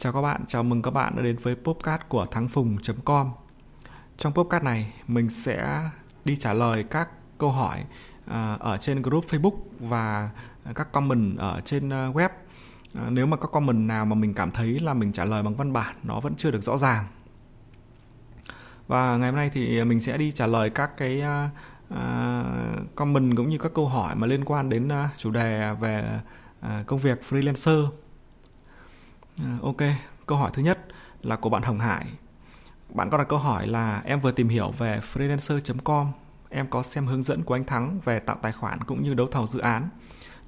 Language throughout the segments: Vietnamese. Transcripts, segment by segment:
Chào các bạn, chào mừng các bạn đã đến với podcast của thắng phùng.com Trong podcast này, mình sẽ đi trả lời các câu hỏi à, ở trên group Facebook và các comment ở trên à, web. À, nếu mà các comment nào mà mình cảm thấy là mình trả lời bằng văn bản nó vẫn chưa được rõ ràng. Và ngày hôm nay thì mình sẽ đi trả lời các cái comment cũng như các câu hỏi mà liên quan đến chủ đề về công việc freelancer. Ờ, ok, câu hỏi thứ nhất là của bạn Hồng Hải. Bạn có đặt câu hỏi là em vừa tìm hiểu về freelancer.com, em có xem hướng dẫn của anh Thắng về tạo tài khoản cũng như đấu thầu dự án.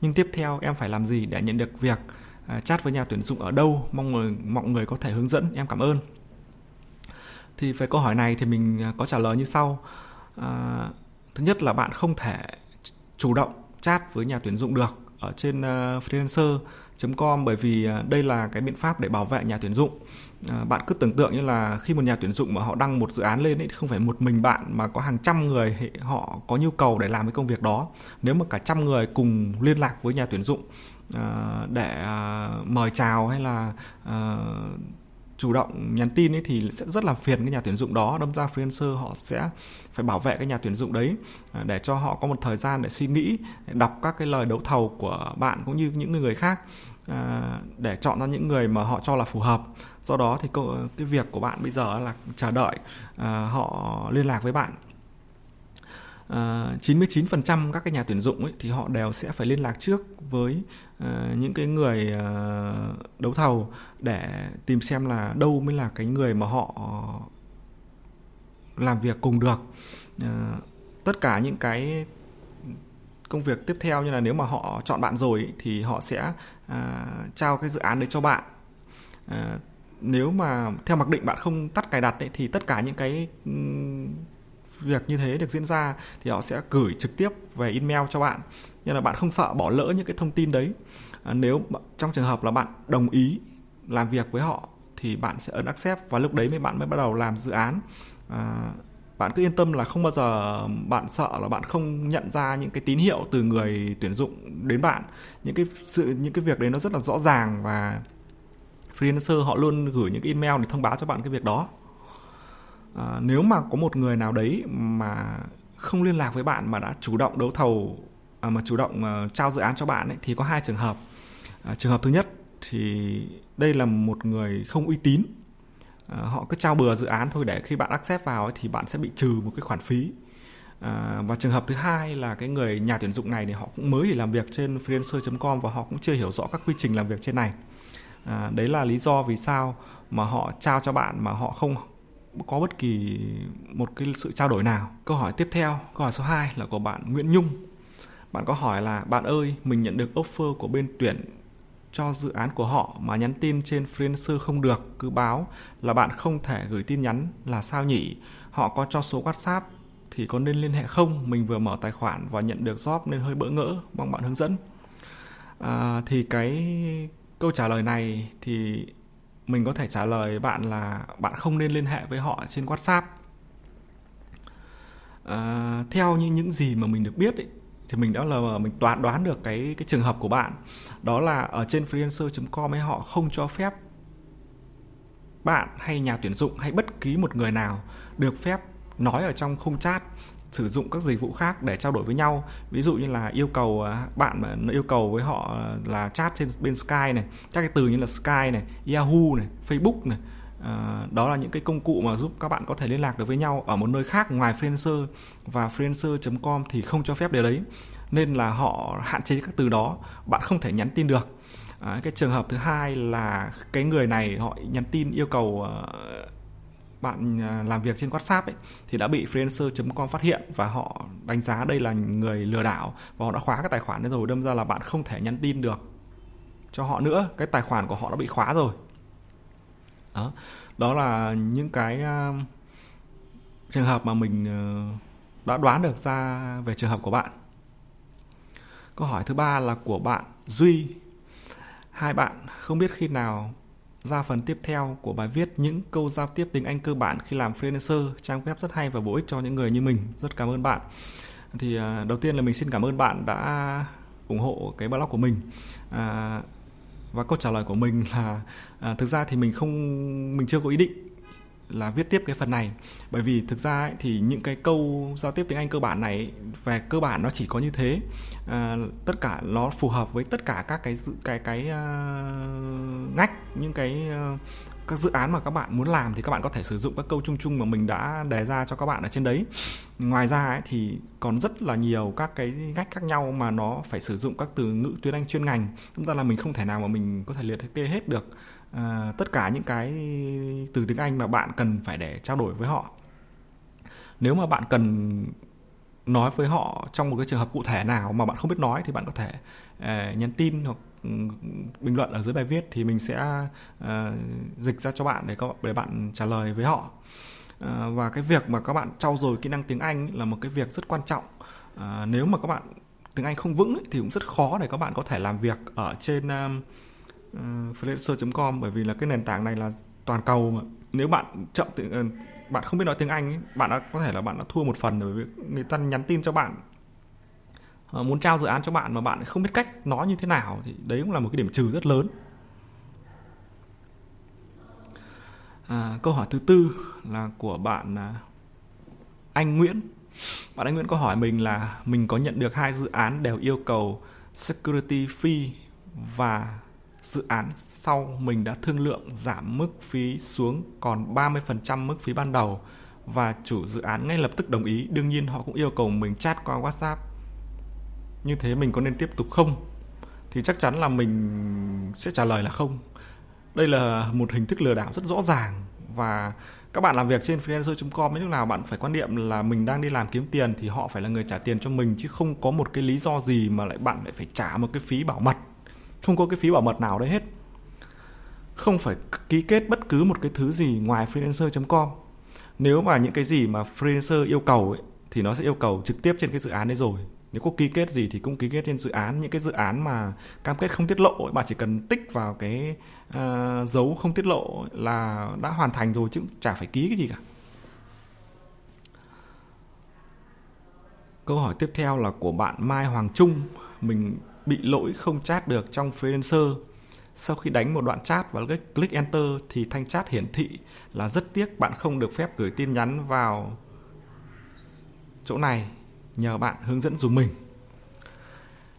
Nhưng tiếp theo em phải làm gì để nhận được việc à, chat với nhà tuyển dụng ở đâu? Mong người mọi người có thể hướng dẫn, em cảm ơn. Thì về câu hỏi này thì mình à, có trả lời như sau. À, thứ nhất là bạn không thể chủ động chat với nhà tuyển dụng được ở trên uh, freelancer com bởi vì à, đây là cái biện pháp để bảo vệ nhà tuyển dụng. À, bạn cứ tưởng tượng như là khi một nhà tuyển dụng mà họ đăng một dự án lên ấy, thì không phải một mình bạn mà có hàng trăm người họ có nhu cầu để làm cái công việc đó. Nếu mà cả trăm người cùng liên lạc với nhà tuyển dụng à, để mời chào hay là chủ động nhắn tin ấy thì sẽ rất là phiền cái nhà tuyển dụng đó. Đâm ra freelancer họ sẽ phải bảo vệ cái nhà tuyển dụng đấy à, để cho họ có một thời gian để suy nghĩ, để đọc các cái lời đấu thầu của bạn cũng như những người khác à, để chọn ra những người mà họ cho là phù hợp. Do đó thì cái việc của bạn bây giờ là chờ đợi à, họ liên lạc với bạn. Ờ, uh, 99% các cái nhà tuyển dụng ấy, thì họ đều sẽ phải liên lạc trước với uh, những cái người uh, đấu thầu để tìm xem là đâu mới là cái người mà họ làm việc cùng được. Uh, tất cả những cái công việc tiếp theo như là nếu mà họ chọn bạn rồi thì họ sẽ uh, trao cái dự án đấy cho bạn. Uh, nếu mà theo mặc định bạn không tắt cài đặt ấy, thì tất cả những cái việc như thế được diễn ra thì họ sẽ gửi trực tiếp về email cho bạn. Nên là bạn không sợ bỏ lỡ những cái thông tin đấy. À, nếu trong trường hợp là bạn đồng ý làm việc với họ thì bạn sẽ ấn accept và lúc đấy mới bạn mới bắt đầu làm dự án. À, bạn cứ yên tâm là không bao giờ bạn sợ là bạn không nhận ra những cái tín hiệu từ người tuyển dụng đến bạn. Những cái sự những cái việc đấy nó rất là rõ ràng và freelancer họ luôn gửi những cái email để thông báo cho bạn cái việc đó à, nếu mà có một người nào đấy mà không liên lạc với bạn mà đã chủ động đấu thầu à, mà chủ động à, trao dự án cho bạn ấy, thì có hai trường hợp. À, trường hợp thứ nhất thì đây là một người không uy tín. À, họ cứ trao bừa dự án thôi để khi bạn accept vào ấy, thì bạn sẽ bị trừ một cái khoản phí. À, và trường hợp thứ hai là cái người nhà tuyển dụng này thì họ cũng mới chỉ làm việc trên freelancer.com và họ cũng chưa hiểu rõ các quy trình làm việc trên này. À, đấy là lý do vì sao mà họ trao cho bạn mà họ không có bất kỳ một cái sự trao đổi nào? Câu hỏi tiếp theo câu hỏi số 2 là của bạn Nguyễn Nhung. Bạn có hỏi là bạn ơi mình nhận được offer của bên tuyển cho dự án của họ mà nhắn tin trên freelancer không được cứ báo là bạn không thể gửi tin nhắn là sao nhỉ? Họ có cho số whatsapp thì có nên liên hệ không? Mình vừa mở tài khoản và nhận được job nên hơi bỡ ngỡ mong bạn hướng dẫn. À, thì cái câu trả lời này thì mình có thể trả lời bạn là bạn không nên liên hệ với họ trên whatsapp. À, theo như những gì mà mình được biết ấy, thì mình đã là mình đoán đoán được cái cái trường hợp của bạn. Đó là ở trên freelancer.com ấy họ không cho phép bạn hay nhà tuyển dụng hay bất kỳ một người nào được phép nói ở trong khung chat sử dụng các dịch vụ khác để trao đổi với nhau. Ví dụ như là yêu cầu à, bạn mà yêu cầu với họ à, là chat trên bên Skype này các cái từ như là Skype này Yahoo này Facebook này À, đó là những cái công cụ mà giúp các bạn có thể liên lạc được với nhau ở một nơi khác ngoài freelancer và freelancer.com thì không cho phép điều đấy nên là họ hạn chế các từ đó bạn không thể nhắn tin được. À, cái trường hợp thứ hai là cái người này họ nhắn tin yêu cầu uh, bạn à, làm việc trên WhatsApp ấy thì đã bị freelancer.com phát hiện và họ đánh giá đây là người lừa đảo và họ đã khóa cái tài khoản đấy rồi đâm ra là bạn không thể nhắn tin được cho họ nữa. Cái tài khoản của họ đã bị khóa rồi. Đó đó là những cái uh, trường hợp mà mình uh, đã đoán được ra về trường hợp của bạn. Câu hỏi thứ ba là của bạn duy. Hai bạn không biết khi nào ra phần tiếp theo của bài viết những câu giao tiếp tiếng Anh cơ bản khi làm freelancer trang web rất hay và bổ ích cho những người như mình. Rất cảm ơn bạn. Thì à, đầu tiên là mình xin cảm ơn bạn đã ủng hộ cái blog của mình. À, và câu trả lời của mình là à, thực ra thì mình không mình chưa có ý định là viết tiếp cái phần này. Bởi vì thực ra ấy, thì những cái câu giao tiếp tiếng Anh cơ bản này về cơ bản nó chỉ có như thế. À, tất cả nó phù hợp với tất cả các cái cái cái uh, ngách những cái uh, các dự án mà các bạn muốn làm thì các bạn có thể sử dụng các câu chung chung mà mình đã đề ra cho các bạn ở trên đấy. Ngoài ra ấy, thì còn rất là nhiều các cái ngách khác nhau mà nó phải sử dụng các từ ngữ tiếng Anh chuyên ngành. Chúng ta là mình không thể nào mà mình có thể liệt kê hết được uh, tất cả những cái từ tiếng Anh mà bạn cần phải để trao đổi với họ. Nếu mà bạn cần nói với họ trong một cái trường hợp cụ thể nào mà bạn không biết nói thì bạn có thể uh, nhắn tin hoặc bình luận ở dưới bài viết thì mình sẽ uh, dịch ra cho bạn để các để bạn trả lời với họ. Uh, và cái việc mà các bạn trau dồi kỹ năng tiếng Anh là một cái việc rất quan trọng. Uh, nếu mà các bạn tiếng Anh không vững ấy, thì cũng rất khó để các bạn có thể làm việc ở trên uh, uh, freelancer.com bởi vì là cái nền tảng này là toàn cầu mà. Nếu bạn chậm uh, bạn không biết nói tiếng Anh ấy, bạn đã có thể là bạn đã thua một phần bởi vì người ta nhắn tin cho bạn Ờ, muốn trao dự án cho bạn mà bạn không biết cách nói như thế nào thì đấy cũng là một cái điểm trừ rất lớn à, câu hỏi thứ tư là của bạn à, anh Nguyễn bạn anh Nguyễn có hỏi mình là mình có nhận được hai dự án đều yêu cầu security fee và dự án sau mình đã thương lượng giảm mức phí xuống còn 30% mức phí ban đầu và chủ dự án ngay lập tức đồng ý. Đương nhiên họ cũng yêu cầu mình chat qua WhatsApp. Như thế mình có nên tiếp tục không? Thì chắc chắn là mình sẽ trả lời là không. Đây là một hình thức lừa đảo rất rõ ràng và các bạn làm việc trên freelancer.com lúc nào bạn phải quan niệm là mình đang đi làm kiếm tiền thì họ phải là người trả tiền cho mình chứ không có một cái lý do gì mà lại bạn lại phải trả một cái phí bảo mật không có cái phí bảo mật nào đấy hết không phải ký kết bất cứ một cái thứ gì ngoài freelancer.com nếu mà những cái gì mà freelancer yêu cầu ấy, thì nó sẽ yêu cầu trực tiếp trên cái dự án đấy rồi nếu có ký kết gì thì cũng ký kết trên dự án những cái dự án mà cam kết không tiết lộ ấy, bạn chỉ cần tích vào cái uh, dấu không tiết lộ là đã hoàn thành rồi chứ chả phải ký cái gì cả câu hỏi tiếp theo là của bạn Mai Hoàng Trung mình bị lỗi không chat được trong freelancer. Sau khi đánh một đoạn chat và click enter thì thanh chat hiển thị là rất tiếc bạn không được phép gửi tin nhắn vào chỗ này. Nhờ bạn hướng dẫn dùm mình.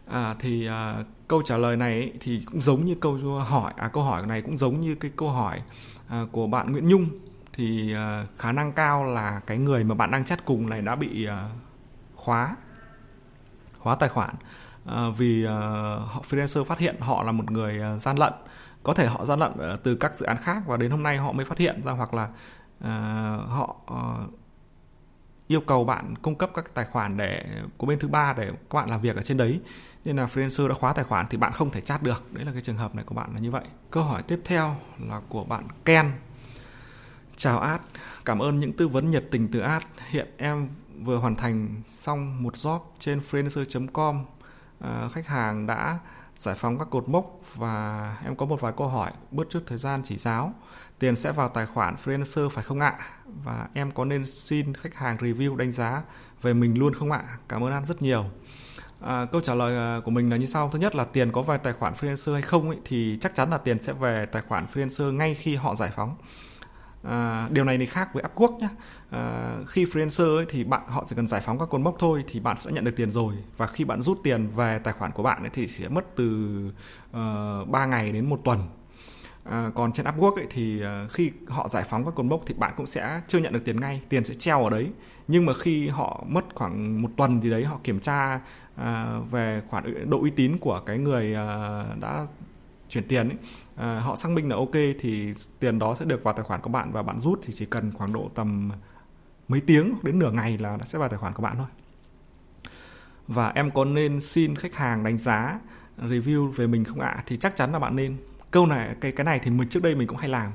À, thì à, câu trả lời này ấy, thì cũng giống như câu hỏi à câu hỏi này cũng giống như cái câu hỏi à, của bạn Nguyễn Nhung. Thì à, khả năng cao là cái người mà bạn đang chat cùng này đã bị à, khóa khóa tài khoản. À, vì à, họ freelancer phát hiện họ là một người à, gian lận. Có thể họ gian lận à, từ các dự án khác và đến hôm nay họ mới phát hiện ra hoặc là à, họ à, yêu cầu bạn cung cấp các tài khoản để của bên thứ ba để các bạn làm việc ở trên đấy. Nên là freelancer đã khóa tài khoản thì bạn không thể chat được. Đấy là cái trường hợp này của bạn là như vậy. Câu hỏi tiếp theo là của bạn Ken. Chào Ad cảm ơn những tư vấn nhiệt tình từ Ad hiện em vừa hoàn thành xong một job trên freelancer.com à, khách hàng đã giải phóng các cột mốc và em có một vài câu hỏi. Bớt chút thời gian chỉ giáo tiền sẽ vào tài khoản freelancer phải không ạ? Và em có nên xin khách hàng review đánh giá về mình luôn không ạ? Cảm ơn anh rất nhiều. À, câu trả lời à, của mình là như sau. Thứ nhất là tiền có về tài khoản freelancer hay không ấy, thì chắc chắn là tiền sẽ về tài khoản freelancer ngay khi họ giải phóng. À, điều này thì khác với Upwork nhé. À, khi freelancer ấy, thì bạn họ chỉ cần giải phóng các cột mốc thôi thì bạn sẽ nhận được tiền rồi và khi bạn rút tiền về tài khoản của bạn ấy, thì sẽ mất từ ờ, uh, 3 ngày đến một tuần. À, còn trên Upwork ấy, thì uh, khi họ giải phóng các cột mốc thì bạn cũng sẽ chưa nhận được tiền ngay, tiền sẽ treo ở đấy. Nhưng mà khi họ mất khoảng một tuần thì đấy họ kiểm tra uh, về khoản độ uy tín của cái người uh, đã chuyển tiền ấy, à, họ xác minh là ok thì tiền đó sẽ được vào tài khoản của bạn và bạn rút thì chỉ cần khoảng độ tầm mấy tiếng đến nửa ngày là nó sẽ vào tài khoản của bạn thôi. Và em có nên xin khách hàng đánh giá review về mình không ạ? Thì chắc chắn là bạn nên. Câu này cái cái này thì mình trước đây mình cũng hay làm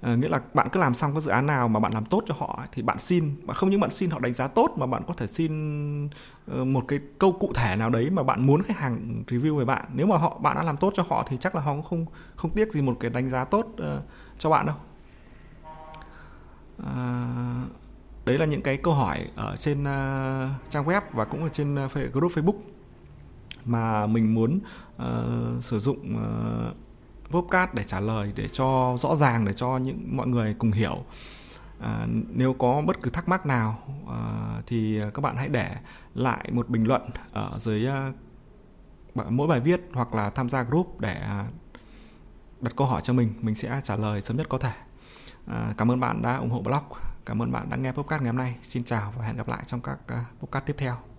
à, nghĩa là bạn cứ làm xong cái dự án nào mà bạn làm tốt cho họ thì bạn xin mà không những bạn xin họ đánh giá tốt mà bạn có thể xin ờ, một cái câu cụ thể nào đấy mà bạn muốn khách hàng review về bạn. Nếu mà họ bạn đã làm tốt cho họ thì chắc là họ cũng không không tiếc gì một cái đánh giá tốt uh, cho bạn đâu. À, đấy là những cái câu hỏi ở trên uh, trang web và cũng ở trên uh, group Facebook mà mình muốn uh, sử dụng uh, podcast để trả lời để cho rõ ràng để cho những mọi người cùng hiểu. À, nếu có bất cứ thắc mắc nào à, thì các bạn hãy để lại một bình luận ở dưới à, mỗi bài viết hoặc là tham gia group để à, đặt câu hỏi cho mình. Mình sẽ trả lời sớm nhất có thể. À, cảm ơn bạn đã ủng hộ blog. Cảm ơn bạn đã nghe podcast ngày hôm nay. Xin chào và hẹn gặp lại trong các à, podcast tiếp theo.